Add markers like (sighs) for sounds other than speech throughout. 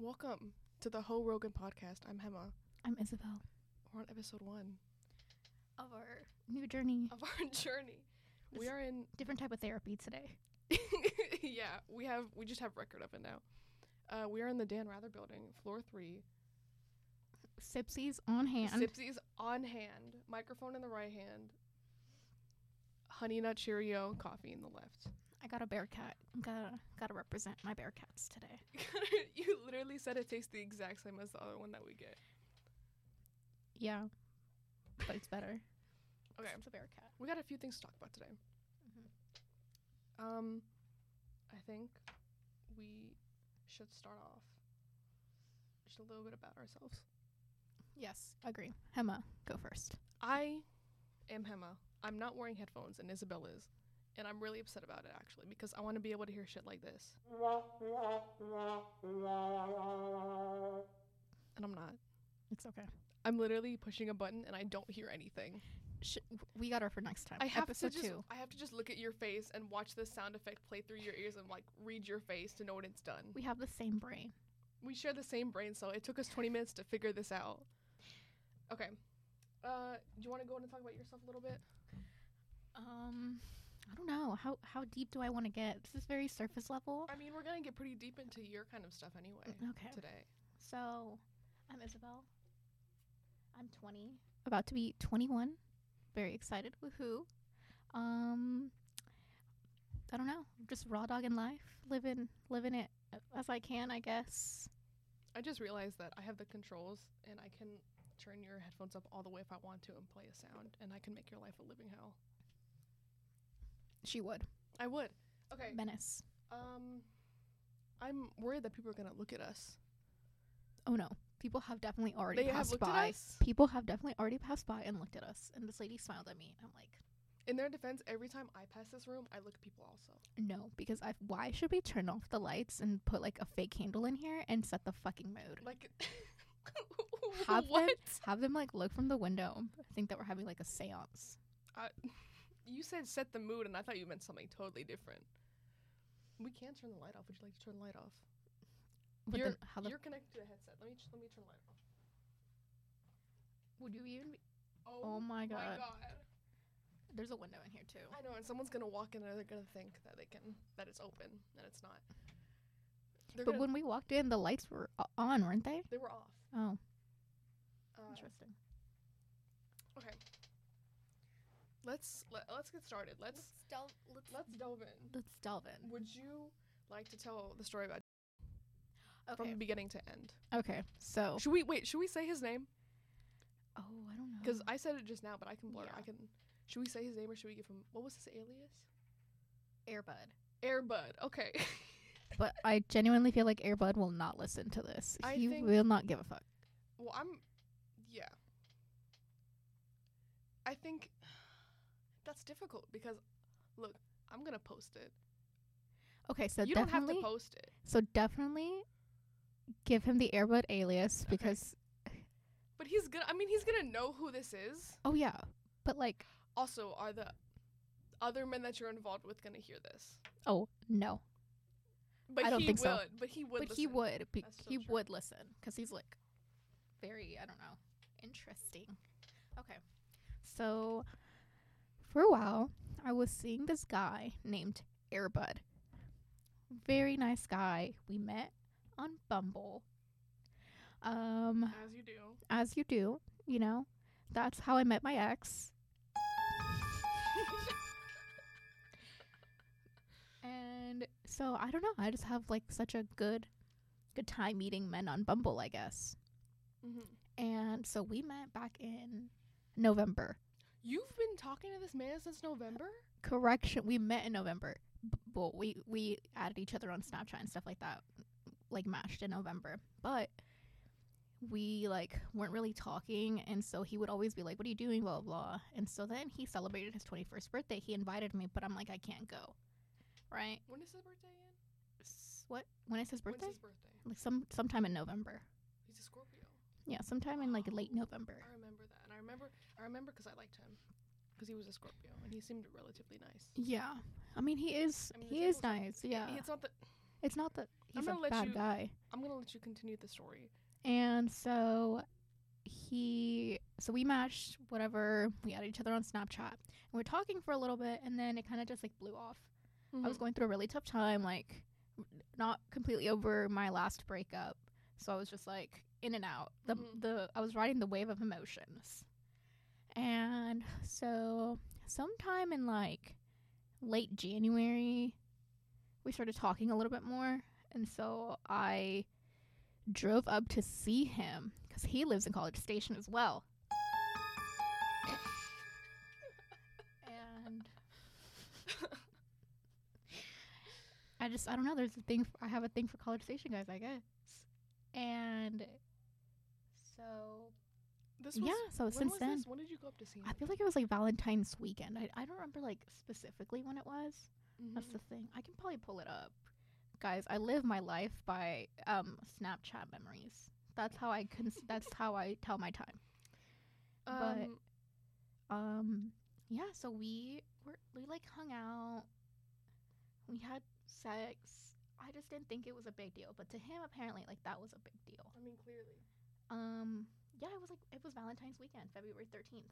Welcome to the Ho Rogan podcast. I'm Hema. I'm Isabel We're on episode one of our new journey. of our (laughs) journey. We are in. Different type of therapy today. (laughs) yeah, we have. We just have record of it now. Uh, we are in the Dan Rather building, floor three. Sipsies on hand. Sipsies on hand, microphone in the right hand, Honey Nut Cheerio coffee in the left. I got a bear cat. Gotta gotta represent my bear cats today. (laughs) you literally said it tastes the exact same as the other one that we get. Yeah, but it's better. (laughs) Okay, It's a bear cat. we got a few things to talk about today. Mhm. Um, I think we should start off just a little bit about ourselves. Yes, agree. Hema, go first. I am Hema. I'm not wearing headphones, and Isabel is. And I'm really upset about it, actually, because I want to be able to hear shit like this. And I'm not. It's okay. I'm literally pushing a button, and I don't hear anything. Sh- we got her for next time. I have Episode to just, two. I have to just look at your face and watch the sound effect play through your ears and like read your face to know when it's done. We have the same brain. We share the same brain, so it took us 20 minutes to figure this out. Okay. Uh, do you want to go in and talk about yourself a little bit? Um, I don't know how how deep do I want to get. This is very surface level. I mean, we're gonna get pretty deep into your kind of stuff anyway Okay. today. So, I'm Isabel. I'm 20, about to be 21. Very excited. Woohoo. Um, I don't know. Just raw dog in life, living living it as I can, I guess. I just realized that I have the controls and I can turn your headphones up all the way if I want to and play a sound, and I can make your life a living hell. She would. I would. Okay. Menace. Um, I'm worried that people are gonna look at us. Oh no. People have definitely already They have passed looked at by. us? People have definitely already passed by and looked at us. And this lady smiled at me. I'm like, In their defense, every time I pass this room, I look at people also. no, because I why should we turn off the lights and put like a fake candle in here and set the fucking mood? Like, (laughs) Have them- have them like look from the window. think that we're having like a séance. You said set the mood, and I thought you meant something totally different. We can turn the light off. Would you like to turn the light off? But you're then how the you're connected to a headset. Let me ch- let me turn the light off. would you even? Be, Oh, oh my god. my god! There's a window in here too. I know, and someone's gonna walk in and they're gonna think that they can that it's open, and it's not. They're But when we walked in, the lights were on, weren't they? they were off. Oh, Uh, interesting. okay. Let's let, let's get started. Let's delve. Let's let's delve in. let's delve in. Would you like to tell the story about Okay. from beginning to end? Okay. So. Should we wait? Should we say his name? Oh, I don't know. Because I said it just now, but I can blur. Yeah. I can. Should we say his name or should we give him what was his alias? Airbud. Airbud. Okay. (laughs) But I genuinely feel like Airbud will not listen to this. I he think- will not give a fuck. well, I'm. Yeah. I think that's difficult because, look, I'm gonna post it. Okay, so you don't definitely. have to post it. so definitely give him the Airbud alias Okay. because. But he's gonna. I mean, he's gonna know who this is. Oh yeah, but like, Also, are the other men that you're involved with gonna hear this? oh no. But I don't he think would. so. But he would. but he would. Be- he true. would listen because he's like very. I don't know. Interesting. Okay, so for a while, I was seeing this guy named Airbud. Very nice guy. We met on Bumble. Um, As you do. as you do, you know, that's how I met my ex. (laughs) And so I don't know. I just have like such a good, good time meeting men on Bumble, I guess. hmm And so we met back in November. You've been talking to this man since November. Correction, we met in November. B- well, we we added each other on Snapchat and stuff like that, like matched in November. But we like weren't really talking, and so he would always be like, "What are you doing?" Blah blah. blah. And so then he celebrated his twenty first birthday. He invited me, but I'm like, I can't go. Right? When is his birthday again? What? When is his birthday? When's his birthday? Like some sometime in November. He's a Scorpio. Yeah, sometime in like late November. I remember that, and I remember, I remember because I liked him, because he was a Scorpio and he seemed relatively nice. Yeah, I mean he is I mean, he is nice. Yeah, It's not that it's not that he's a bad you- guy. I'm gonna let you continue the story. And so he, so we matched whatever. We added each other on Snapchat. And we are talking for a little bit, and then it kind of just like blew off. I Mm-hmm. was going through a really tough time, like not completely over my last breakup. So I was just like in and out. The Mhm. the I was riding the wave of emotions. And so sometime in like late January we started talking a little bit more and so I drove up to see him cuz he lives in College Station as well. and I just I don't know. There's a thing. for, I have a thing for College Station guys, I guess. And so This was, yeah. So when since was then, this? When did you go up to see him? I feel like it was like Valentine's weekend. I I don't remember like specifically when it was. That's Mhm. the thing. I can probably pull it up, guys. I live my life by um Snapchat memories. That's how I can. (laughs) that's how I tell my time. but- Um, Um, yeah. So we were we like hung out. We had sex. I just didn't think it was a big deal, but to him apparently like that was a big deal. I mean, clearly. Um, yeah, it was like it was Valentine's weekend, February thirteenth.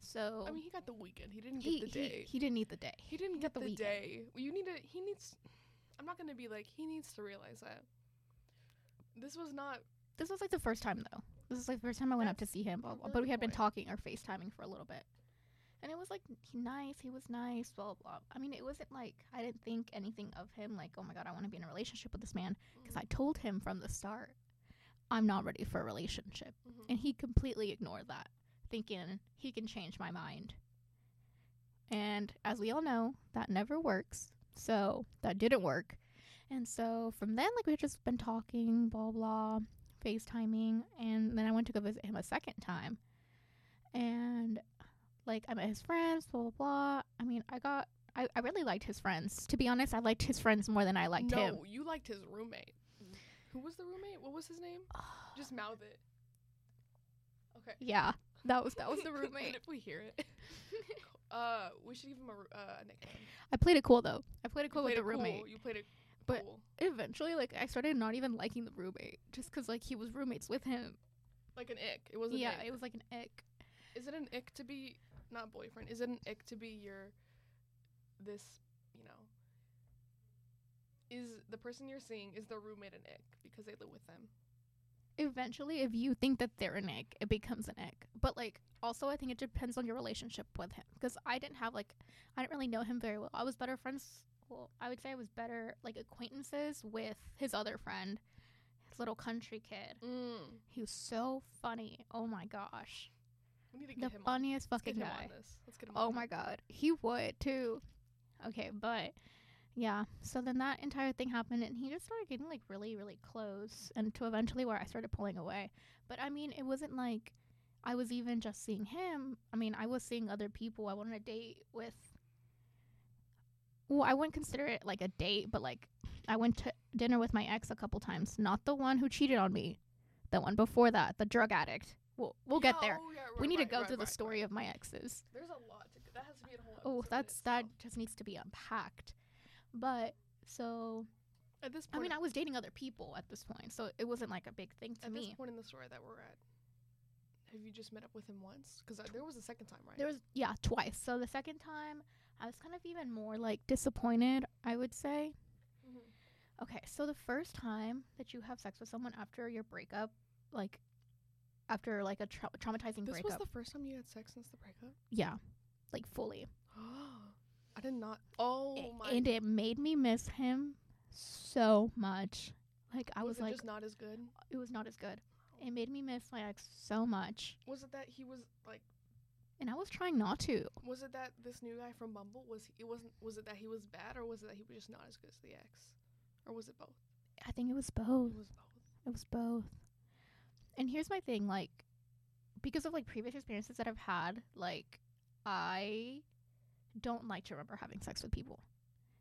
So I mean, he got the weekend. He didn't get the he day. he didn't need the day. He didn't got get the, the weekend. day. You need to. He needs. I'm not gonna be like. He needs to realize that. This was not. This was like the first time though. This is like the first time I went up to see him, blah, blah, but we had been talking or FaceTiming for a little bit. And it was like he nice, he was nice, blah blah. I mean, it wasn't like I didn't think anything of him like, "Oh my god, I want to be in a relationship with this man" because I told him from the start I'm not ready for a relationship. Mhm. And he completely ignored that, thinking he can change my mind. And as we all know, that never works. So that didn't work. And so from then, like, we've just been talking, blah, blah, FaceTiming. And then I went to go visit him a second time. And, like, I met his friends, blah, blah, blah. I mean, I got, I, I really liked his friends. To be honest, I liked his friends more than I liked no, him. No, you liked his roommate. Who was the roommate? What was his name? Just mouth it. Okay. yeah, that was, that was the (laughs) roommate. if we hear it, (laughs) uh, we should give him a ru- uh, nickname. I played it cool, though. I played it cool with the roommate. You played it But- cool. eventually like I started not even liking the roommate just because like he was roommates with him. Like an ick. It was yeah, it was like an ick. Is it an ick to be not boyfriend? Is it an ick to be your this? Is the person you're seeing is their roommate an ick because they live with them? Eventually, if you think that they're an ick, it becomes an ick. But like also, I think it depends on your relationship with him because I didn't have like I didn't really know him very well. I was better friends. Well, I would say I was better like acquaintances with his other friend, his little country kid. Mm. He was so funny. Oh my gosh, We need to get the him funniest on. Let's fucking him guy. Let's get him Oh my god, he would too. Okay, but yeah, so then that entire thing happened, and he just started getting like really, really close, and to eventually where I started pulling away. But I mean, it wasn't like I was even just seeing him. I mean, I was seeing other people. I went on a date with. Well, I wouldn't consider it like a date, but like I went to dinner with my ex a couple times. Not the one who cheated on me, the one before that, the drug addict. We'll we'll get Yeah, there. oh, yeah, we right, need to go right, through the story right. of my exes. There's a lot to. That has to be a whole. Oh, that's that just needs to be unpacked. But so At this point, I mean, I was dating other people at this point, so it wasn't like a big thing to at this me. point in the story that we're at, have you just met up with him once? Because there was a second time, right? There was yeah, twice. So the second time, I was kind of even more like disappointed, I would say. Mhm. Okay, so the first time that you have sex with someone after your breakup, like after like a trau- traumatizing This was the first time you had sex since the breakup. yeah, like fully. (gasps) (gasps) I did not. Oh my. and it made me miss him so much. Like I was, was, it like, just not as good? it was not as good. It made me miss my ex so much, Was it that he was like? and I was trying not to. Was it that this new guy from Bumble was? He, it wasn't. Was it that he was bad, or was it that he was just not as good as the ex, or was it both? I think it was both. It was both. It was both. And here's my thing, like because of like previous experiences that I've had, like I don't like to remember having sex with people.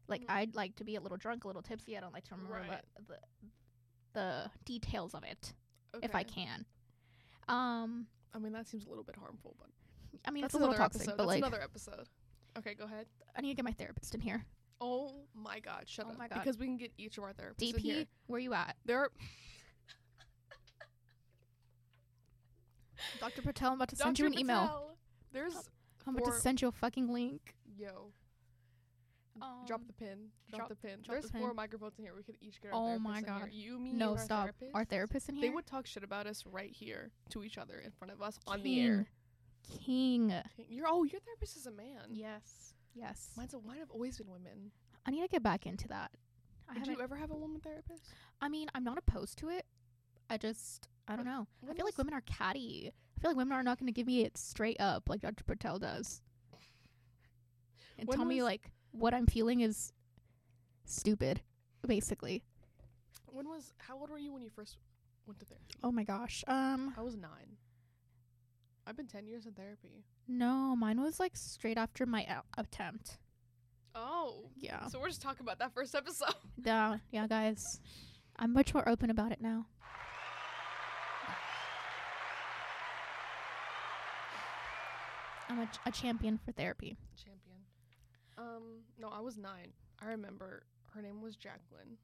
Like Mhm. I'd like to be a little drunk, a little tipsy. I don't like to remember Right. the, the details of it if I can. Um I mean, that seems a little bit harmful, but I mean that's it's a little another toxic, episode. but that's like another episode. Okay, go ahead. I need to get my therapist in here. Oh my god, shut Oh up. my God. Because we can get each of our therapists in here. DP, where you at? There are Dr. Patel, I'm about to send you an email. There's I'm about to send you a fucking link. Yo. drop Um, the pin. Drop, drop- the pin. drop the There's four pin. microphones in here. We could each get our Oh my. God. You, me, No, our stop. therapist. Our therapist in here? They would talk shit about us right here to each other in front of us on the air. King. You're oh, your therapist is a man. Yes. Yes. Mine's a, mine have always been women. I need to get back into that. I Did you ever have a woman therapist? I mean, I'm not opposed to it. I just I don't know. I feel like women are catty. I feel like women are not going to give me it straight up like Dr. Patel does. And (laughs) When tell me like what I'm feeling is stupid, basically. When was how old were you when you first went to therapy? Oh my gosh. Um I was nine. I've been ten years in therapy. no, mine was like straight after my a- attempt. Oh, Yeah. so we're just talking about that first episode. (laughs) Yeah, yeah, guys. I'm much more open about it now. I'm a, ch- a champion for therapy. Champion. Um, no, I was nine. I remember her name was Jacqueline.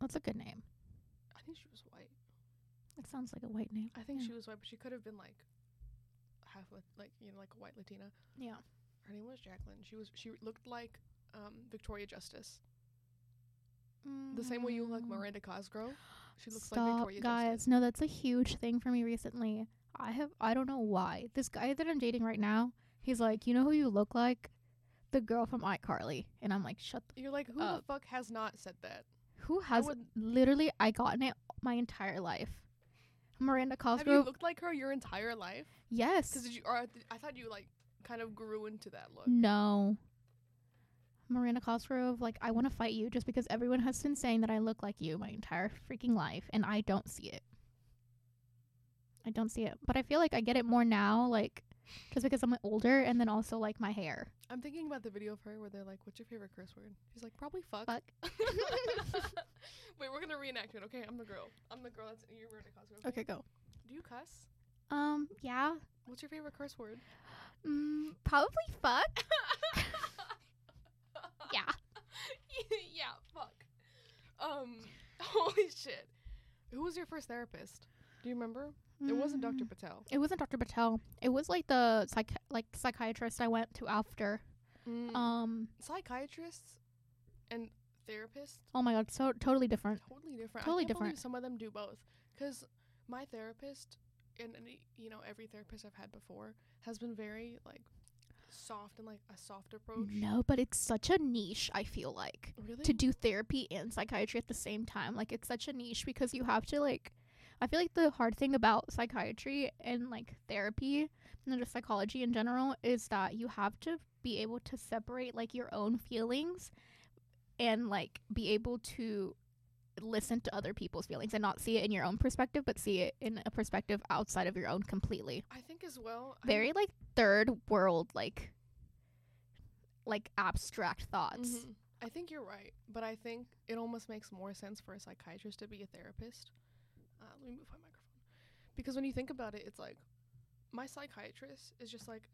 That's a good name. I think she was white. It sounds like a white name. I think Yeah. she was white, but she could have been like half like you know like a white Latina. Yeah. Her name was Jacqueline. She was she looked like um Victoria Justice. The same way you look like Mm. Miranda Cosgrove. She looks Stop, like Victoria guys. Justice. No, that's a huge thing for me recently. I have I don't know why. This guy that I'm dating right now, he's like, you know who you look like? The girl from iCarly. And I'm like, shut the You're like, who up. the fuck has not said that? who has would- literally I gotten it my entire life. Miranda Cosgrove. Have you Cosgrove. looked like her your entire life? yes. Because you, or I, th- I thought you like kind of grew into that look. No. Miranda Cosgrove, like I want to fight you just because everyone has been saying that I look like you my entire freaking life and I don't see it. I don't see it. But I feel like I get it more now like just because I'm older and then also like my hair. I'm thinking about the video of her where they're like, "What's your favorite curse word?" She's like, "Probably fuck." Fuck. (laughs) Wait, we're gonna reenact it. Okay, I'm the girl. I'm the girl that's you're Miranda Cosgrove. Okay, go. Do you cuss? Um, yeah. What's your favorite curse word? Mm, probably fuck. (laughs) Yeah. (laughs) yeah. Fuck. Um. Holy shit. Who was your first therapist? Do you remember? It wasn't Dr. Mm, Patel. It wasn't Dr. Patel. It was like the psych like psychiatrist I went to after. Mm. Um, Psychiatrists and therapists oh my god, so totally different. totally different. Totally different. Some of them do both. Because my therapist and any, you know every therapist I've had before has been very like soft and like a soft approach. No, but it's such a niche, I feel like. Really? to do therapy and psychiatry at the same time. Like it's such a niche because you have to like I feel like the hard thing about psychiatry and like therapy and just psychology in general is that you have to be able to separate like your own feelings and like be able to listen to other people's feelings and not see it in your own perspective but see it in a perspective outside of your own completely. I think as well. Very like third world like like abstract thoughts. Mhm. I think you're right, but I think it almost makes more sense for a psychiatrist to be a therapist. Uh, let me move my microphone. Because when you think about it, it's like my psychiatrist is just like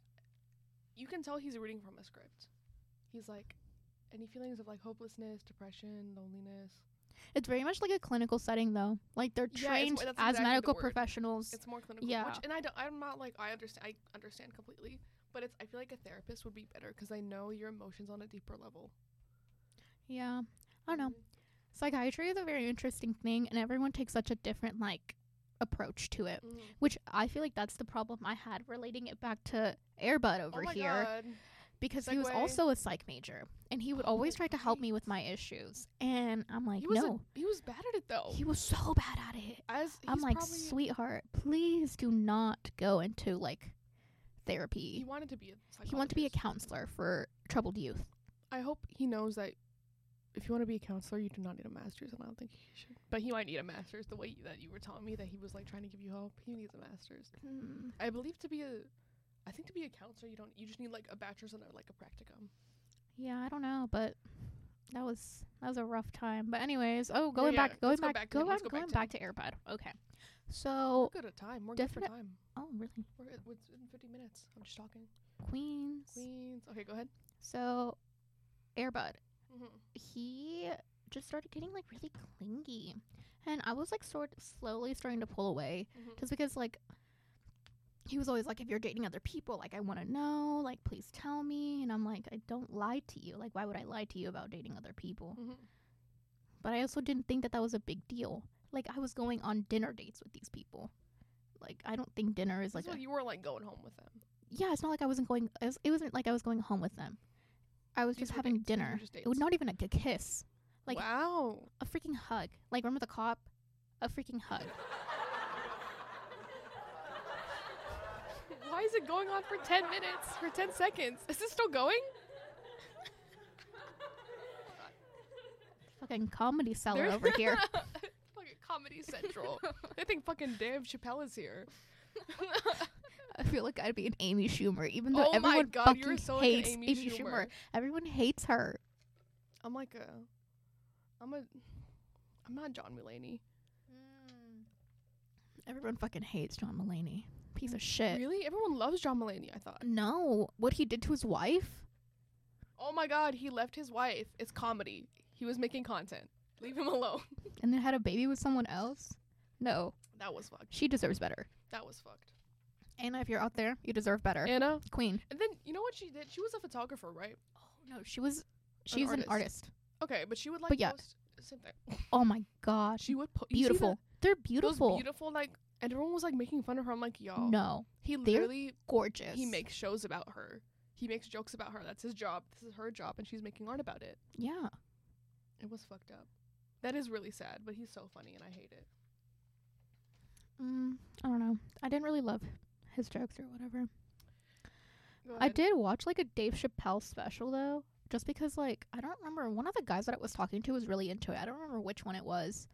you can tell he's reading from a script. He's like any feelings of like hopelessness, depression, loneliness. It's very much like a clinical setting, though. Like they're Yeah, trained as exactly medical professionals. It's more clinical. Yeah. Which, and I don't, I'm not like I understand. I understand completely, but it's I feel like a therapist would be better because I know your emotions on a deeper level. yeah, I don't know. Psychiatry is a very interesting thing, and everyone takes such a different like approach to it. Mhm. Which I feel like that's the problem I had relating it back to Airbud Oh over my here god. because he was also a psych major, and he would Oh, always try to help me with my issues, and I'm like, He was a- no, he was bad at it though. he was so bad at it. As I'm like, sweetheart, please do not go into like therapy. He wanted to be a. He wanted to be a counselor for troubled youth. I hope he knows that if you want to be a counselor, you do not need a master's, and I don't think he should. But he might need a master's. The way you, that you were telling me that he was like trying to give you help, he needs a master's. Mm. I believe to be a, I think to be a counselor, you don't. You just need like a bachelor's and a, like a practicum. Yeah, I don't know, but that was that was a rough time. But anyways, oh, going yeah, back, going back, back to go back, go back going to back to Airbud. Okay, so We're good at time. We're definite- good for time. oh really, We're at, it's in 50 minutes. I'm just talking. Queens. Queens. Okay, go ahead. So, Airbud, Mhm. he just started getting like really clingy. And I was like sort slowly starting to pull away Mhm. just because like he was always like if you're dating other people like I want to know like please tell me and I'm like I don't lie to you like why would I lie to you about dating other people Mhm. but I also didn't think that that was a big deal like I was going on dinner dates with these people like I don't think dinner is like so a, you were like going home with them. yeah it's not like I wasn't going it, was, it wasn't like I was going home with them I was These just having dates. Dinner just it was not even like a kiss Like- wow. a freaking hug like remember the cop a freaking hug Why is it going on for 10 minutes? For 10 seconds? Is this still going? fucking Comedy Cellar There- over here (laughs) fucking Comedy Central. (laughs) I think fucking Dave Chappelle is here. (laughs) I feel like I'd be an Amy Schumer, even though oh my everyone god, fucking so like hates Amy, Amy, Schumer. Schumer. Everyone hates her. I'm like a, I'm a, I'm not John Mulaney. Mm. Everyone fucking hates John Mulaney. Piece of shit. Really? Everyone loves John Mulaney. I thought. No, what he did to his wife. Oh my god, he left his wife. It's comedy. He was making content. Leave him alone. and then had a baby with someone else. No, That was fucked. she deserves better. That was fucked. Anna, if you're out there, you deserve better. Anna. Queen. And then you know what she did? She was a photographer, right? Oh no, she was. She's an artist. Okay, but she would like But yeah. post same thing. Oh my gosh, She would po- you see beautiful. They're beautiful. Those beautiful like and everyone was like making fun of her. I'm like, y'all. No, He literally gorgeous. he makes shows about her. He makes jokes about her. That's his job. This is her job and she's making art about it. Yeah. It was fucked up. That is really sad, but he's so funny and I hate it. Mm, I don't know. I didn't really love his jokes or whatever. I did watch like a Dave Chappelle special though, just because like I don't remember one of the guys that I was talking to was really into it. I don't remember which one it was.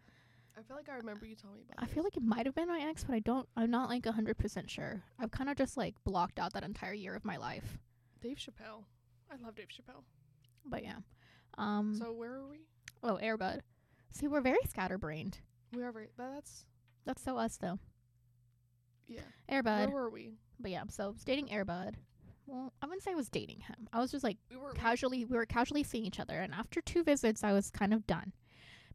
I feel like I remember you telling me about I feel like it might have been my ex, but I don't. I'm not like hundred percent sure. I've kind of just like blocked out that entire year of my life. Dave Chappelle. I love Dave Chappelle. But yeah. Um. So where are we? oh, Airbud. See, we're very scatterbrained. We are but that's That's so us though. Yeah. Airbud. Where were we? But yeah, so I was dating Airbud. Well, I wouldn't say I was dating him. I was just like We were casually we were casually seeing each other and after two visits I was kind of done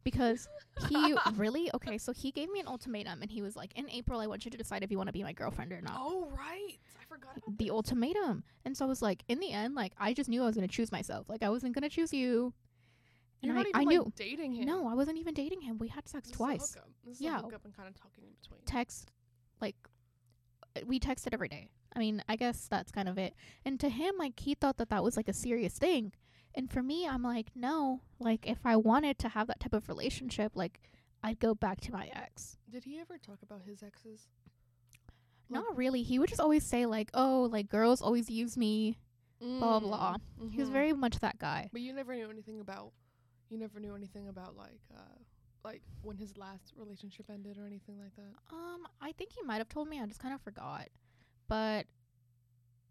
because (laughs) he really okay so he gave me an ultimatum and he was like in April I want you to decide if you want to be my girlfriend or not Oh right. I forgot about the this. ultimatum and so I was like in the end like I just knew I was going to choose myself like I wasn't going to choose you and You're I, not even I like, knew dating him. no I wasn't even dating him we had sex This twice hookup. This is Yeah. and kind of talking in between. text like we texted every day. I mean I guess that's kind of it. And to him like he thought that that was like a serious thing. And for me i'm like no. Like if i wanted to have that type of relationship like i'd go back to my ex. Did he ever talk about his exes? Like- not really. He would just always say like oh like girls always use me. Blah blah. He was Mhm. very much that guy. But you never knew anything about. You never knew anything about like, uh, like when his last relationship ended or anything like that. um i think he might have told me i just kind of forgot. But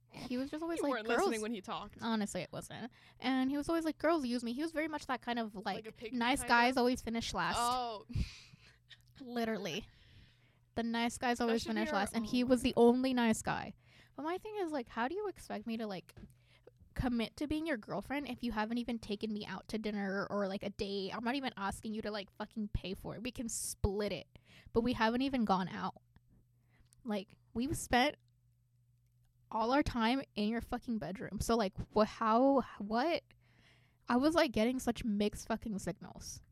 he was just always (laughs) you like weren't girls listening when he talked. honestly it wasn't. And he was always like girls use me. He was very much that kind of like, a nice guys of? always finish last. Oh, (laughs) literally. The nice guys always finish last and he was the only nice guy. But my thing is like how do you expect me to like commit to being your girlfriend if you haven't even taken me out to dinner or like a date. I'm not even asking you to like fucking pay for it. We can split it. But we haven't even gone out. Like we've spent all our time in your fucking bedroom. So like wha how what? I was like getting such mixed fucking signals. (laughs)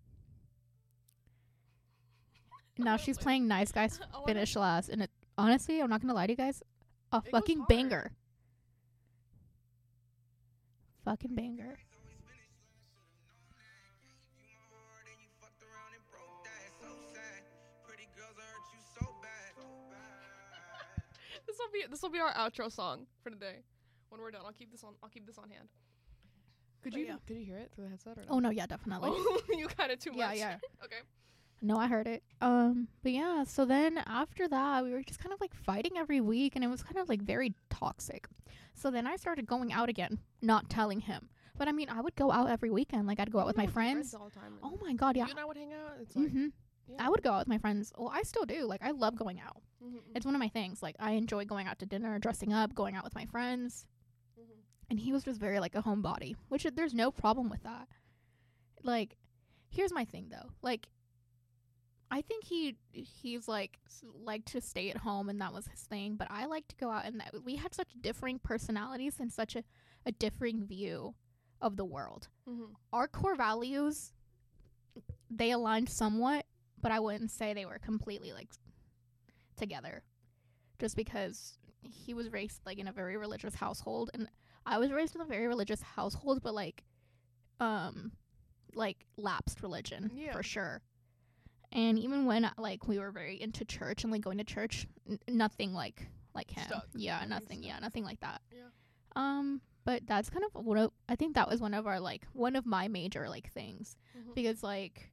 Now she's playing nice guys (laughs) finish last and it honestly i'm not gonna lie to you guys a It fucking banger fucking banger (laughs) This will be this will be our outro song for today. When we're done, I'll keep this on. I'll keep this on hand. Could But you yeah. could you hear it through the headset or oh no yeah definitely Oh, (laughs) you got it too much. yeah yeah (laughs) Okay. No i heard it um but yeah so then after that we were just kind of like fighting every week and it was kind of like very toxic so then i started going out again not telling him but i mean i would go out every weekend like i'd go out with my friends all the time. oh my god yeah You and I would hang out. It's like hmm yeah. i would go out with my friends well i still do like i love going out Mm-hmm. it's one of my things like i enjoy going out to dinner dressing up going out with my friends Mm-hmm. and he was just very like a homebody which there's no problem with that like here's my thing though. Like I think he he's like like to stay at home and that was his thing, but I like to go out and that, we had such differing personalities and such a, a differing view of the world. Mm-hmm. Our core values they aligned somewhat, but I wouldn't say they were completely like together. Just because he was raised like in a very religious household and I was raised in a very religious household, but like um like lapsed religion Yeah. for sure. And even when like we were very into church and like going to church, n- nothing like like him. Stuck. Yeah, Nothing stuck. Yeah, nothing like that. Yeah. Um, but that's kind of what I- I think that was one of our like one of my major like things Mm-hmm. because like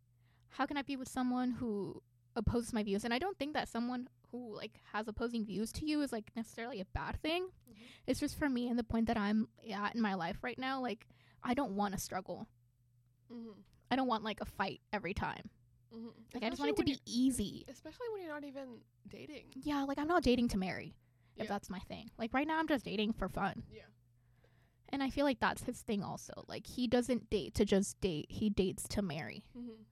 how can I be with someone who opposes my views? And I don't think that someone who like has opposing views to you is like necessarily a bad thing. Mhm. It's just for me and the point that I'm at in my life right now, like I don't want to struggle. Mm-hmm. I don't want like a fight every time. Mm-hmm. Like I just want it to be easy. especially when you're not even dating. Yeah, like I'm not dating to marry. If Yeah. that's my thing. Like right now I'm just dating for fun. Yeah. And I feel like that's his thing also. Like he doesn't date to just date. He dates to marry. Mm-hmm.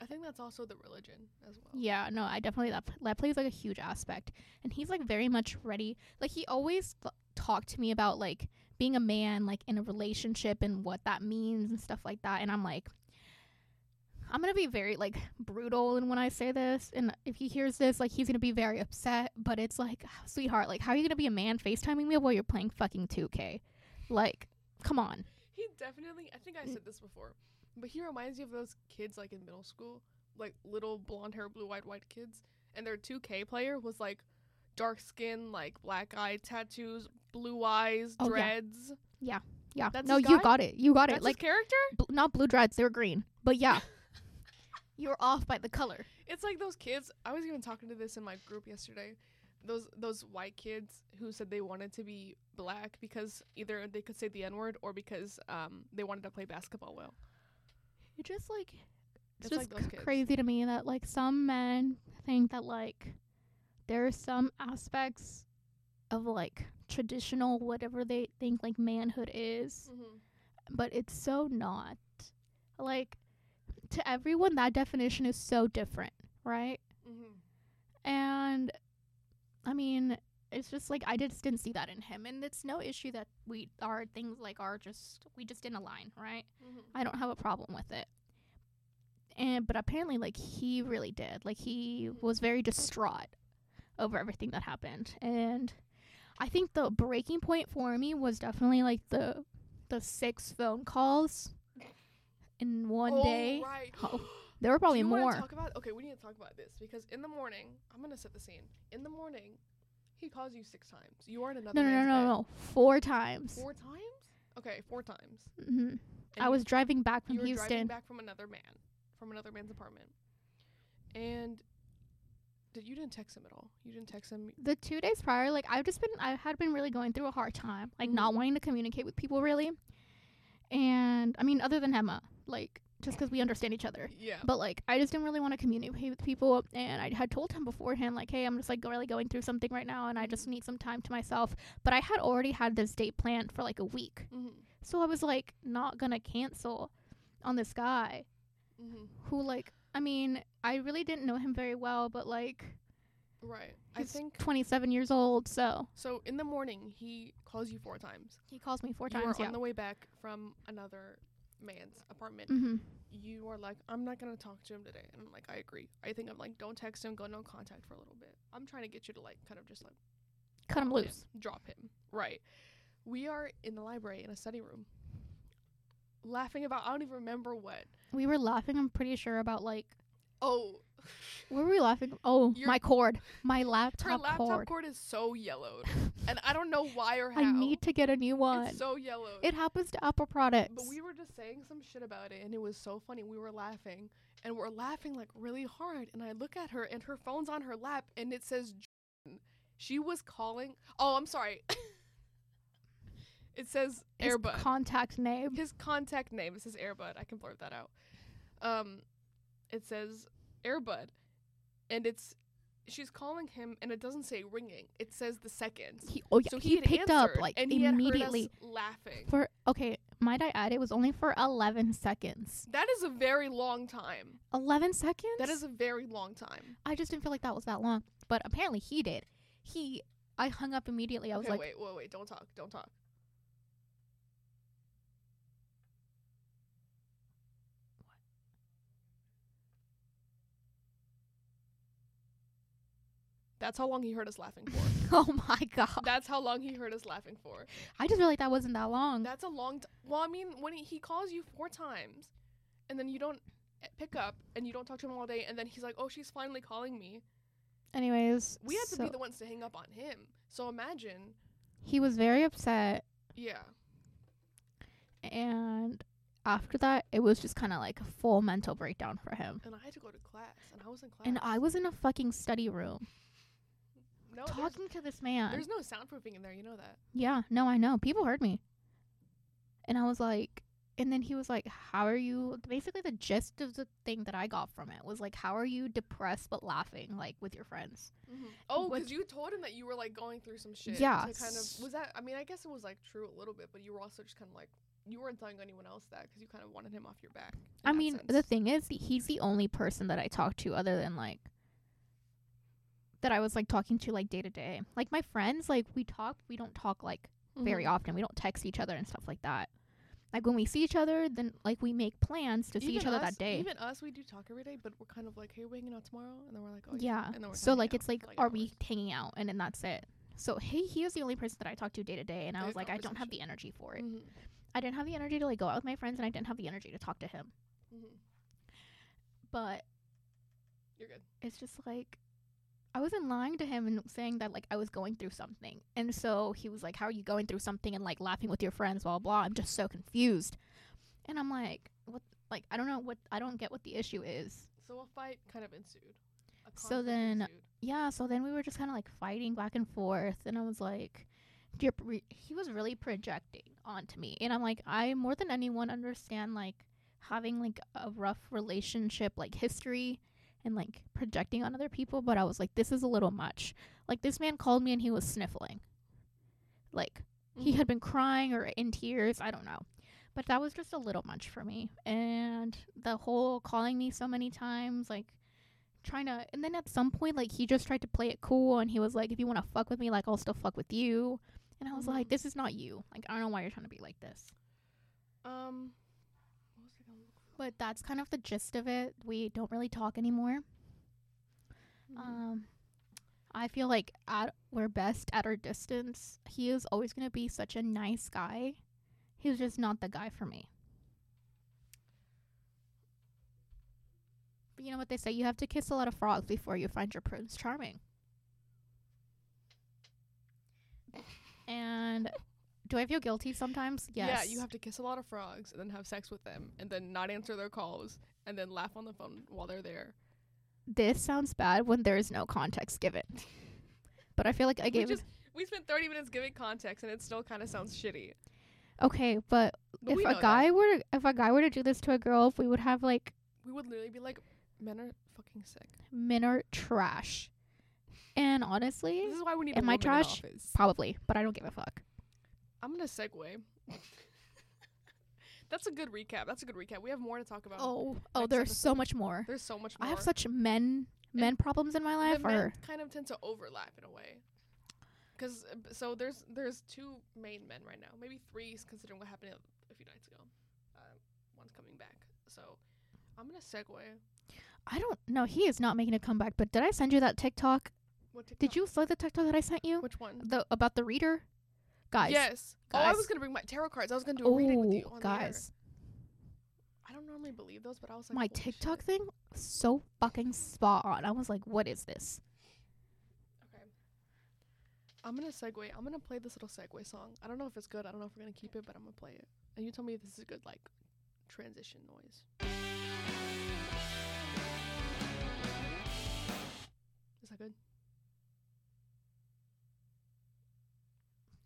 I think that's also the religion as well. Yeah, no, I definitely that that plays like a huge aspect, and he's like very much ready. Like he always th- talked to me about like being a man, like in a relationship and what that means and stuff like that. And I'm like, I'm gonna be very like brutal, and when I say this, and if he hears this, like he's gonna be very upset. But it's like, (sighs) sweetheart, like how are you gonna be a man Facetiming me while you're playing fucking 2K? Like, come on. He definitely. I think I said this before, but he reminds me of those kids like in middle school, like little blonde hair, blue eyed white kids, and their 2K player was like dark skin, like black eye tattoos, blue eyes, Oh, yeah. dreads. Yeah, That's no, you got it. You got That's it. Like his character. bl- not blue dreads, they were green. But yeah, (laughs) you were off by the color. It's like those kids. I was even talking to this in my group yesterday. Those those white kids who said they wanted to be black because either they could say the n word or because um they wanted to play basketball well. It just like it's, It's just like those c- crazy to me that like some men think that like there are some aspects of like traditional whatever they think like manhood is, Mm-hmm. but it's so not. Like to everyone that definition is so different, right? Mm-hmm. And I mean, it's just like I just didn't see that in him, and it's no issue that we our things like are just we just didn't align, right? Mm-hmm. I don't have a problem with it. And but apparently like he really did. Like he was very distraught over everything that happened. And I think the breaking point for me was definitely like the the six phone calls in one oh, day. Right. (gasps) Oh, There were probably more. Talk about okay. We need to talk about this because in the morning, I'm gonna set the scene. In the morning, he calls you six times. You are in another No, no, no, no, no. Four times. Four times? Okay, four times. hmm I was driving back from you were driving Houston. back from another man, from another man's apartment, and did you didn't text him at all? You didn't text him. the two days prior, like I've just been, I had been really going through a hard time, like not Mhm. wanting to communicate with people really. And I mean, other than Emma, like just because we understand each other. Yeah. But like, I just didn't really want to communicate with people, and I had told him beforehand, like, "Hey, I'm just like really going through something right now, and I just need some time to myself." But I had already had this date planned for like a week, Mm-hmm. so I was like not gonna cancel on this guy Mm-hmm. who, like, I mean, I really didn't know him very well, but like, Right. I think 27 years old, so so. In the morning, he calls you four times. he calls me four you times. are Yeah. on the way back from another man's apartment. mm-hmm. You are like, I'm not gonna talk to him today, and I'm like, I agree. I think I'm like, don't text him, go no contact for a little bit. I'm trying to get you to like, kind of just like Cut him loose. drop him. Right. We are in the library in a study room, laughing about I don't even remember what. We were laughing. I'm pretty sure about like, Oh, what were we laughing? Oh, Your- my cord, my (laughs) laptop, her laptop, cord. cord is so yellowed, (laughs) and I don't know why or how. I need to get a new one. It's so yellowed. it happens to Apple products. But we were just saying some shit about it, and it was so funny. We were laughing, and we're laughing like really hard. And I look at her, and her phone's on her lap, and it says Jordan. she was calling. Oh, I'm sorry. (laughs) it says His Airbud. contact name. His contact name. It says Airbud. I can blur that out. Um, it says Airbud, and it's she's calling him, and it doesn't say ringing. It says the seconds. He, oh yeah, so he, had picked up like and he had heard us immediately. laughing. For okay, might I add, it was only for 11 seconds. That is a very long time. 11 seconds? That is a very long time. I just didn't feel like that was that long. But apparently he did. He, I hung up immediately. I was okay, like, wait, wait, wait. Don't talk. Don't talk. That's how long he heard us laughing for. (laughs) oh my god. That's how long he heard us laughing for. I just feel like that wasn't that long. That's a long. T- well, I mean, when he, he calls you four times, and then you don't eh, pick up, and you don't talk to him all day, and then he's like, "Oh, she's finally calling me." Anyways, We had to be the ones to hang up on him. So imagine, he was very upset. yeah. And after that, it was just kind of like a full mental breakdown for him. And I had to go to class, and I was in class. And I was in a fucking study room no, talking to this man. there's no soundproofing in there. You know that. Yeah, no, I know. People heard me. And I was like, and then he was like, How are you? Basically, the gist of the thing that I got from it was like, How are you depressed but laughing, like with your friends? Mm-hmm. Oh, because you told him that you were like going through some shit. Yeah, To kind of was that? I mean, I guess it was like true a little bit, but you were also just kind of like you weren't telling anyone else that because you kind of wanted him off your back. I mean, the thing is, he's the only person that I talk to other than like that I was like talking to like day to day. Like my friends, like we talk, we don't talk like very Mhm. often. We don't text each other and stuff like that. Like when we see each other, then like we make plans to see each Even other us- that day. Even us, we do talk every day, but we're kind of like, hey, we're hanging out tomorrow, and then we're like, oh yeah. and then we're So like it's like, for, are hours. we hanging out? And then that's it. So he he was the only person that I talked to day to day, and I was like, I don't have the energy for it. Mhm. I didn't have the energy to like go out with my friends, and I didn't have the energy to talk to him. Mhm. But You're good. it's just like I wasn't lying to him and saying that like I was going through something. And so he was like, How are you going through something and like laughing with your friends, blah blah. I'm just so confused. And I'm like, What like I don't know what I don't get what the issue is. So a fight kind of ensued. So then- ensued. Yeah, so then we were just kinda like fighting back and forth and I was like you're pre- he was really projecting onto me. And I'm like, I more than anyone understand like having like a rough relationship like history and like projecting on other people, but I was like, this is a little much. Like this man called me and he was sniffling. Like he Mhm. had been crying or in tears, I don't know. But that was just a little much for me. And the whole calling me so many times, like trying to and then at some point like he just tried to play it cool and he was like, If you wanna fuck with me, like I'll still fuck with you and I was like, Mhm. This is not you. Like I don't know why you're trying to be like this. Um, what was I gonna look for? But that's kind of the gist of it. We don't really talk anymore. Mhm. Um, I feel like at we're best at our distance. He is always gonna be such a nice guy. He's just not the guy for me. But you know what they say? You have to kiss a lot of frogs before you find your prince charming. And do I feel guilty sometimes? Yes. Yeah, you have to kiss a lot of frogs and then have sex with them and then not answer their calls and then laugh on the phone while they're there. This sounds bad when there is no context given. But I feel like I We gave just we spent 30 minutes giving context and it still kind of sounds shitty. okay, but But if a guy that. were to, if a guy were to do this to a girl, if we would have like we would literally be like, men are fucking sick. men are trash. And honestly, This is why we need Am I trash? probably, but I don't give a fuck. I'm gonna segue. (laughs) That's a good recap. That's a good recap. We have more to talk about. Oh, oh, there's so much more. There's so much more. I have such men men problems in my life. men Or kind of tend to overlap in a way. Cause uh, so there's there's two main men right now, maybe three considering what happened a few nights ago. Uh, one's coming back, so I'm gonna segue. I don't know. He is not making a comeback. But did I send you that TikTok? What TikTok? Did you see the TikTok that I sent you? Which one? The about the reader, guys. Yes. Oh, I was gonna bring my tarot cards. I was gonna do a reading with you. Oh, On guys, I don't normally believe those, but I was like, my TikTok shit." thing so fucking spot on. I was like, what is this? Okay. I'm gonna segue. I'm gonna play this little segue song. I don't know if it's good. I don't know if we're gonna keep it, but I'm gonna play it. And you tell me if this is a good like transition noise. Is that good?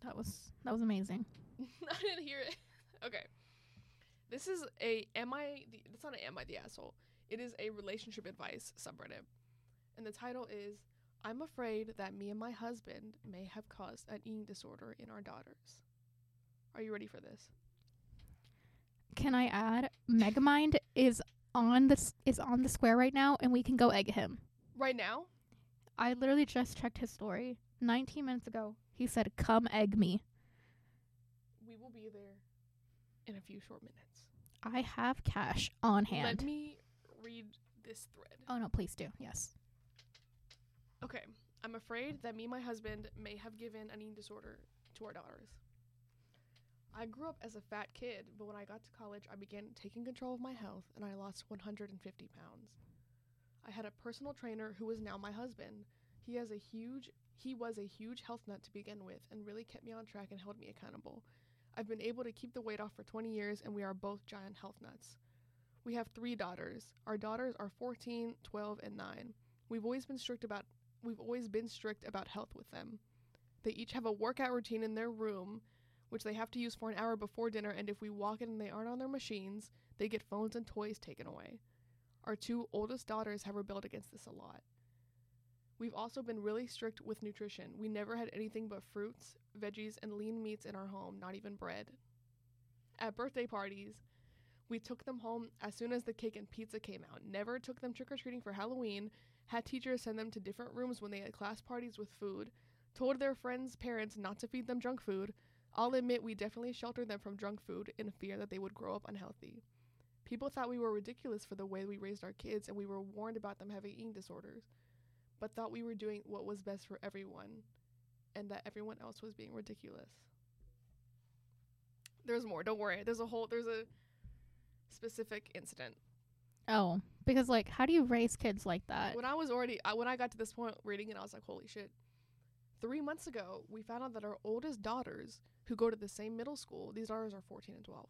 That was that was amazing. (laughs) I didn't hear it. (laughs) okay. This is a am I the it's not an am I the asshole. It is a relationship advice subreddit. And the title is I'm afraid that me and my husband may have caused an eating disorder in our daughters. Are you ready for this? Can I add? Megamind is on the is on the square right now, and we can go egg him. Right now, I literally just checked his story 19 minutes ago. He said, "Come egg me." we will be there in a few short minutes. I have cash on hand. Let me read this thread. oh no, please do. Yes. Okay, I'm afraid that me and my husband may have given an eating disorder to our daughters. I grew up as a fat kid, but when I got to college, I began taking control of my health and I lost 150 pounds. I had a personal trainer who is now my husband. He has a huge he was a huge health nut to begin with and really kept me on track and held me accountable. I've been able to keep the weight off for 20 years and we are both giant health nuts. We have 3 daughters. Our daughters are 14, 12, and 9. We've always been strict about we've always been strict about health with them. They each have a workout routine in their room, which they have to use for an hour before dinner, and if we walk in and they aren't on their machines, they get phones and toys taken away. Our two oldest daughters have rebelled against this a lot. We've also been really strict with nutrition. We never had anything but fruits, veggies, and lean meats in our home, not even bread. At birthday parties, we took them home as soon as the cake and pizza came out. Never took them trick or treating for Halloween, had teachers send them to different rooms when they had class parties with food, told their friends' parents not to feed them junk food. I'll admit we definitely sheltered them from junk food in fear that they would grow up unhealthy. People thought we were ridiculous for the way we raised our kids, and we were warned about them having eating disorders, but thought we were doing what was best for everyone, and that everyone else was being ridiculous. There's more, don't worry. There's a whole, there's a specific incident. Oh, because like, how do you raise kids like that? when I was already I, when I got to this point reading it, I was like, holy shit. Three months ago, we found out that our oldest daughters, who go to the same middle school, these daughters are 14 and 12,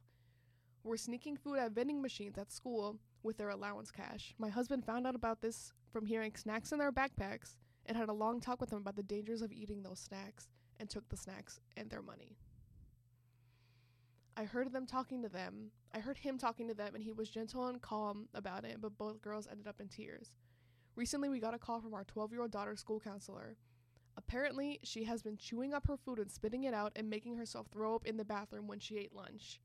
were sneaking food at vending machines at school with their allowance cash. My husband found out about this from hearing snacks in their backpacks and had a long talk with them about the dangers of eating those snacks and took the snacks and their money. I heard them talking to them. I heard him talking to them, and he was gentle and calm about it, but both girls ended up in tears. Recently, we got a call from our 12 year old daughter's school counselor. Apparently, she has been chewing up her food and spitting it out and making herself throw up in the bathroom when she ate lunch.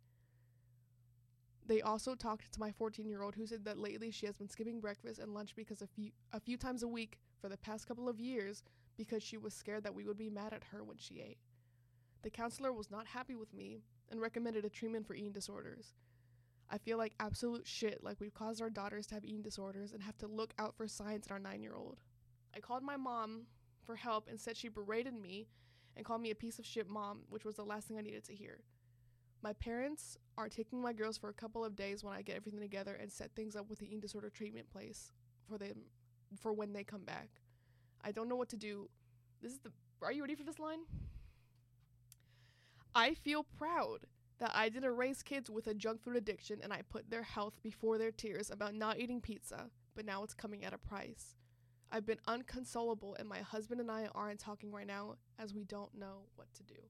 They also talked to my 14 year old who said that lately she has been skipping breakfast and lunch because a few, a few times a week for the past couple of years because she was scared that we would be mad at her when she ate. The counselor was not happy with me and recommended a treatment for eating disorders. I feel like absolute shit, like we've caused our daughters to have eating disorders and have to look out for signs in our nine year old. I called my mom for help and said she berated me and called me a piece of shit mom, which was the last thing I needed to hear. My parents are taking my girls for a couple of days when I get everything together and set things up with the eating disorder treatment place for them for when they come back. I don't know what to do. This is the Are you ready for this line? I feel proud that I didn't raise kids with a junk food addiction and I put their health before their tears about not eating pizza, but now it's coming at a price. I've been unconsolable and my husband and I aren't talking right now as we don't know what to do.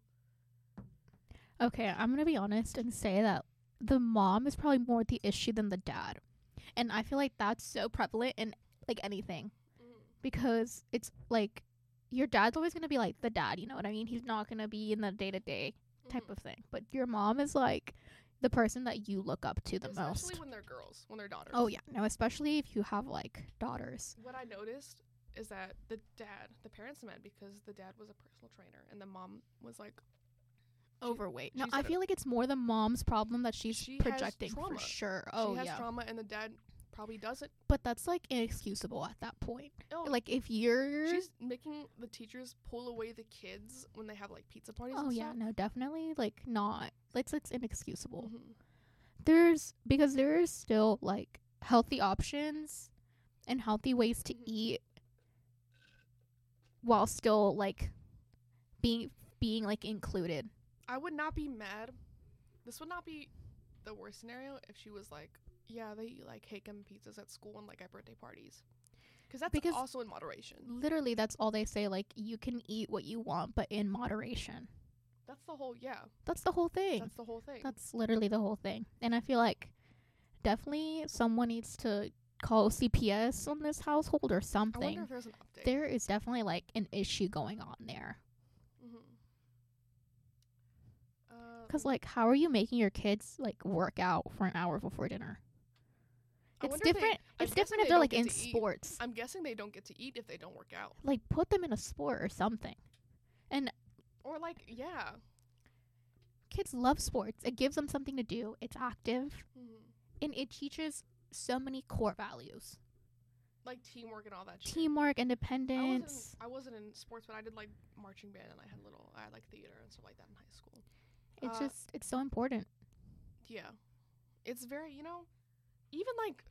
Okay, I'm gonna be honest and say that the mom is probably more the issue than the dad, and I feel like that's so prevalent in like anything mm-hmm. because it's like your dad's always gonna be like the dad. You know what I mean? He's not gonna be in the day to day type of mm-hmm. thing. But your mom is like the person that you look up to the Especially most. when they're girls, when they're daughters. Oh yeah, no, especially if you have like daughters. What I noticed is that the dad, the parents met because the dad was a personal trainer and the mom was like Overweight. No, I feel like it's more the mom's problem that she's She projecting for sure. Oh she has yeah, trauma and the dad probably doesn't. but that's like inexcusable at that point. Oh, Like if you're she's making the teachers pull away the kids when they have like pizza parties. Oh yeah, stuff. no, definitely like not. It's it's inexcusable. Mhm. There's because there is still like healthy options and healthy ways to Mhm. eat while still like being being like included. I would not be mad. This would not be the worst scenario if she was like, yeah, they eat like cake and pizzas at school and like at birthday parties. Because that's Because- also in moderation. Literally that's all they say like you can eat what you want but in moderation. That's the whole, yeah. That's the whole thing. That's the whole thing. That's literally the whole thing. And I feel like definitely someone needs to call CPS on this household or I something. wonder if there's an update. there is definitely like an issue going on there. Mhm. Uh, Cause like, how are you making your kids like work out for an hour before dinner? It's if they- different. It's different if they they're like in eat. sports. I'm guessing they don't get to eat if they don't work out. Like, put them in a sport or something. And or like, yeah. Kids love sports. It gives them something to do. It's active, hmm and it teaches so many core values: Like teamwork and all that shit. teamwork, I wasn't, independence. I wasn't in sports, but I did like marching band and I had little, I had like theater and stuff like that in high school. It's uh, just it's so important. Yeah. It's very, you know, even like,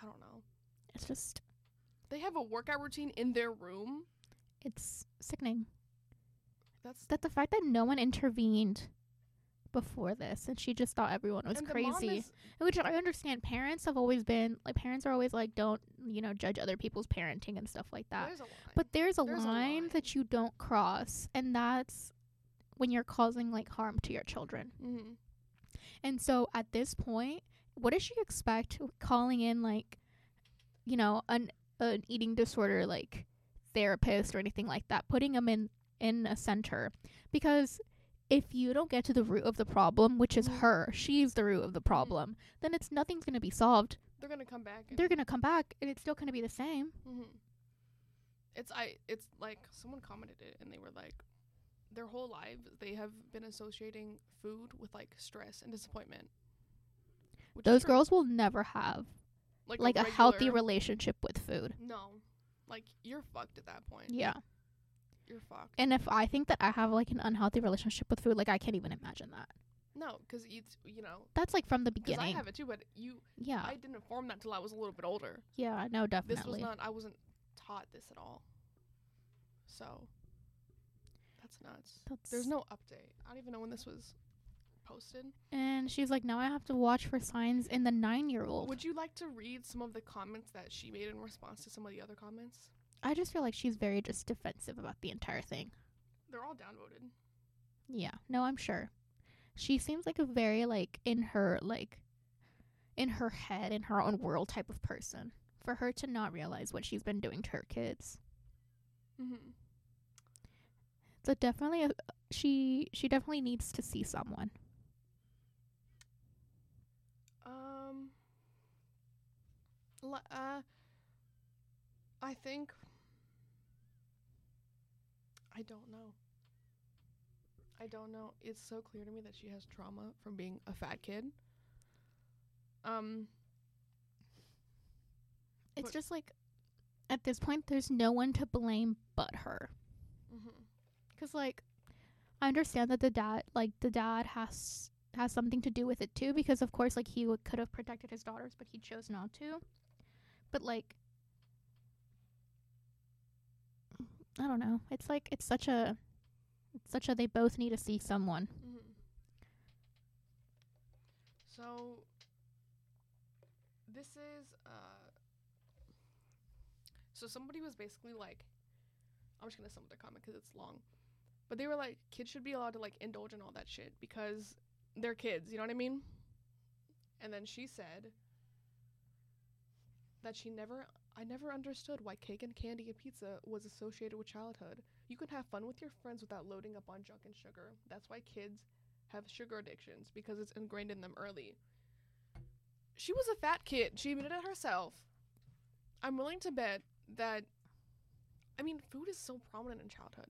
I don't know. It's just They have a workout routine in their room. it's sickening. That's That the fact that no one intervened before this and she just thought everyone was crazy. Which I understand. Parents have always been like parents are always like don't you know judge other people's parenting and stuff like that. there's a. But there's a, There's a line, line. that you don't cross, and that's when you're causing like harm to your children. hmm And so at this point, what does she expect calling in like, you know, an an eating disorder like therapist or anything like that, putting them in in a center because if you don't get to the root of the problem, which is Mhm. her, she's the root of the problem, then it's nothing's going to be solved. They're gonna come back. They're going to come back and it's still going to be the same. hmm It's I. It's like someone commented it, and they were like, their whole lives they have been associating food with like stress and disappointment. Those girls will never have like, like a healthy relationship with food. No, like you're fucked at that point. Yeah. you're fucked. And if I think that I have like an unhealthy relationship with food, like I can't even imagine that. no, because it's you know, That's like from the because I have it too. But you, yeah. I didn't form that till I was a little bit older. yeah, no, definitely. This was not. I wasn't taught this at all. So that's nuts. That's There's no update. I don't even know when this was posted. And she's like, now I have to watch for signs in the nine year old. Would you like to read some of the comments that she made in response to some of the other comments? I just feel like she's very just defensive about the entire thing. They're all downvoted. Yeah. No, I'm sure. She seems like a very like in her like in her head, in her own world type of person. For her to not realize what she's been doing to her kids. Mm-hmm. Mm-hmm. So definitely a, she she definitely needs to see someone. Um. Uh. I think. I don't know. I don't know. It's so clear to me that she has trauma from being a fat kid. Um. It's just like at this point there's no one to blame but her. mhm. Cuz like I understand that the dad like the dad has has something to do with it too because of course like he would, could have protected his daughters but he chose not to. But like I don't know. It's like it's such a it's such a they both need to see someone. Mhm. So this is uh so somebody was basically like I'm just to sum up their comment cuz it's long. But they were like kids should be allowed to like indulge in all that shit because they're kids, you know what I mean? And then she said that she never I never understood why cake and candy and pizza was associated with childhood. You can have fun with your friends without loading up on junk and sugar. That's why kids have sugar addictions because it's ingrained in them early. She was a fat kid. She admitted it herself. I'm willing to bet that I mean, food is so prominent in childhood.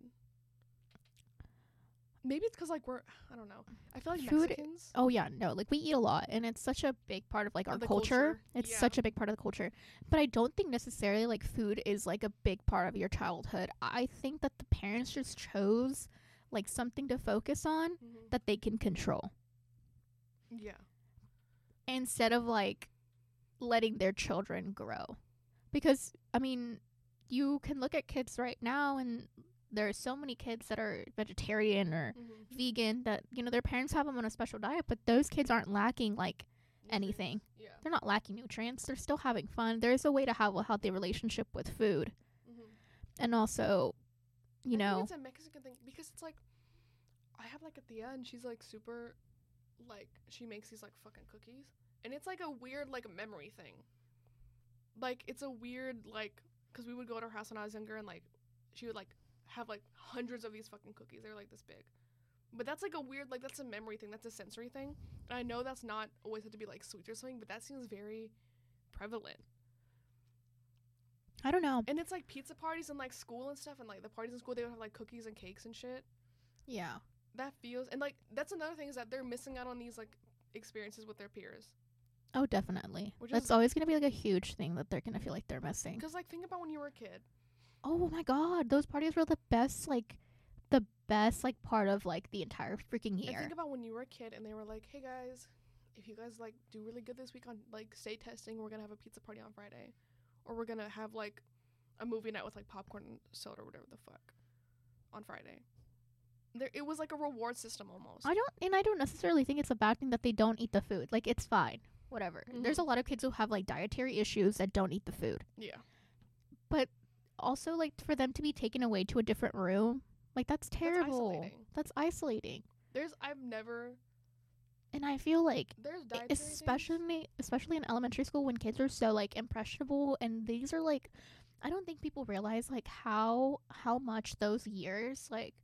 Maybe it's cuz like we're I don't know. I feel like Food- Mexicans Oh yeah, no, like we eat a lot and it's such a big part of like our culture. culture, It's yeah. such a big part of the culture. But I don't think necessarily like food is like a big part of your childhood. I think that the parents just chose like something to focus on Mhm. that they can control Yeah. instead of like letting their children grow. Because I mean, you can look at kids right now and there are so many kids that are vegetarian or Mhm. vegan that you know their parents have them on a special diet, but those kids aren't lacking like anything. Yeah. they're not lacking nutrients. They're still having fun. There's a way to have a healthy relationship with food, Mhm. and also, you I know, it's a Mexican thing because it's like I have like at the end she's like super like she makes these like fucking cookies and it's like a weird like memory thing. Like it's a weird like cuz we would go to her house when I was younger and like she would like have like hundreds of these fucking cookies. They're like this big. But that's like a weird, like that's a memory thing. That's a sensory thing. And I know that's not always had to be like sweets or something, but that seems very prevalent. I don't know. And it's like pizza parties and like school and stuff, and like the parties in school they would have like cookies and cakes and shit. Yeah. That feels and like that's another thing is that they're missing out on these like experiences with their peers. Oh, definitely. Which That's is- always gonna be like a huge thing that they're gonna feel like they're missing. Because like think about when you were a kid. Oh my god, those parties were the best. Like, the best like part of like the entire freaking year. think about when you were a kid and they were like, "Hey guys, if you guys like do really good this week on like state testing, we're gonna have a pizza party on Friday, or we're gonna have like a movie night with like popcorn and soda or whatever the fuck on Friday." There, it was like a reward system almost. I don't, and I don't necessarily think it's a bad thing that they don't eat the food. Like, it's fine, whatever. There's mm-hmm. a lot of kids who have like dietary issues that don't eat the food. yeah, Also, like for them to be taken away to a different room, like that's terrible. isolating. That's isolating. there's I've never And I feel like there's e- dietary things- especially especially in elementary school when kids are so like impressionable and these are like I don't think people realize like how how much those years like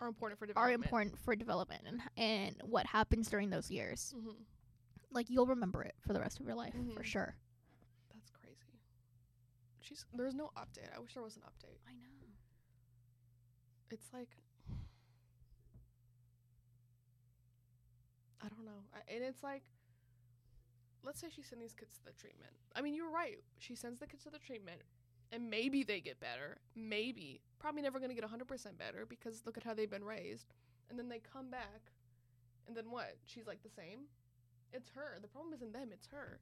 are important for development. are important for development and and what happens during those years. hmm Like you'll remember it for the rest of your life for Mhm. sure. She's there's no update. I wish there was an update. I know. it's like I don't know, I, and it's like let's say she sends these kids to the treatment. I mean, you're right. She sends the kids to the treatment, and maybe they get better. Maybe, probably never gonna get 100% better because look at how they've been raised. And then they come back, and then what? She's like the same. It's her. The problem isn't them. It's her.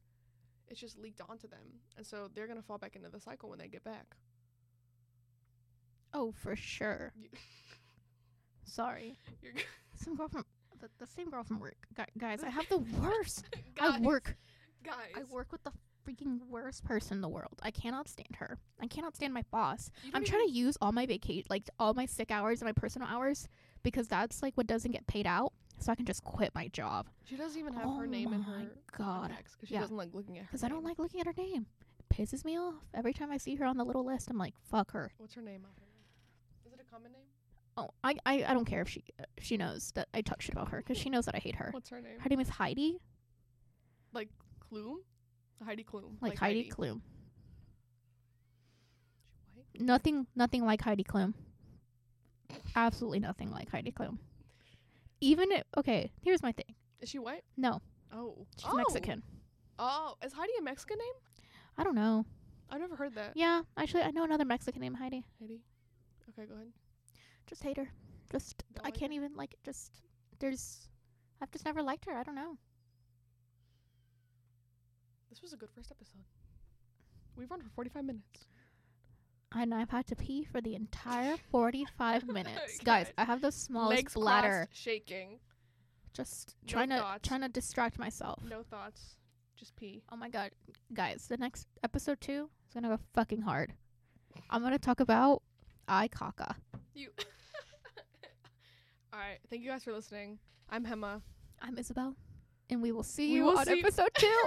It's just leaked onto them, and so they're gonna fall back into the cycle when they get back. Oh, for sure. (laughs) You- Sorry. You're Some girl from the, the same girl from work. Gu- guys, I have the (laughs) worst. guys, I work guys. I work with the freaking worst person in the world. I cannot stand her. I cannot stand my boss. I'm trying to use all my vacate, like all my sick hours and my personal hours, because that's like what doesn't get paid out. So I can just quit my job She doesn't even have Oh her name in her God. because she Yeah. doesn't like looking at her. because I don't like looking at her name. It pisses me off every time I see her on the little list. I'm like, fuck her. What's her name? I don't know. Is it a common name? Oh, I I, I don't care if she uh, she knows that I talk shit about her because she knows that I hate her. What's her name? Her name is Heidi, Like Klum? Heidi Klum. like, Heidi, Klum. She white? Nothing nothing like Heidi Klum. Absolutely nothing like Heidi Klum. Even if, okay, here's my thing. Is she white? No, Oh. she's oh. Mexican. Oh, is Heidi a Mexican name? I don't know. I've never heard that. Yeah, actually, I know another Mexican named Heidi. Heidi. Okay, go ahead. Just hate her. Just Don't I like can't even like. Just there's. I've just never liked her. I don't know. This was a good first episode. We've run for 45 minutes. And I've had to pee for the entire (laughs) 45 (laughs) minutes. Guys, Guys, I have the smallest Legs bladder. crossed, shaking. Just No trying to trying to distract myself. No thoughts. Just pee. Oh my god, guys, the next episode two is gonna go fucking hard. I'm gonna talk about eye caca. You. (laughs) All right. Thank you guys for listening. I'm Hema. I'm Isabel, and we will see We you will on see- episode two.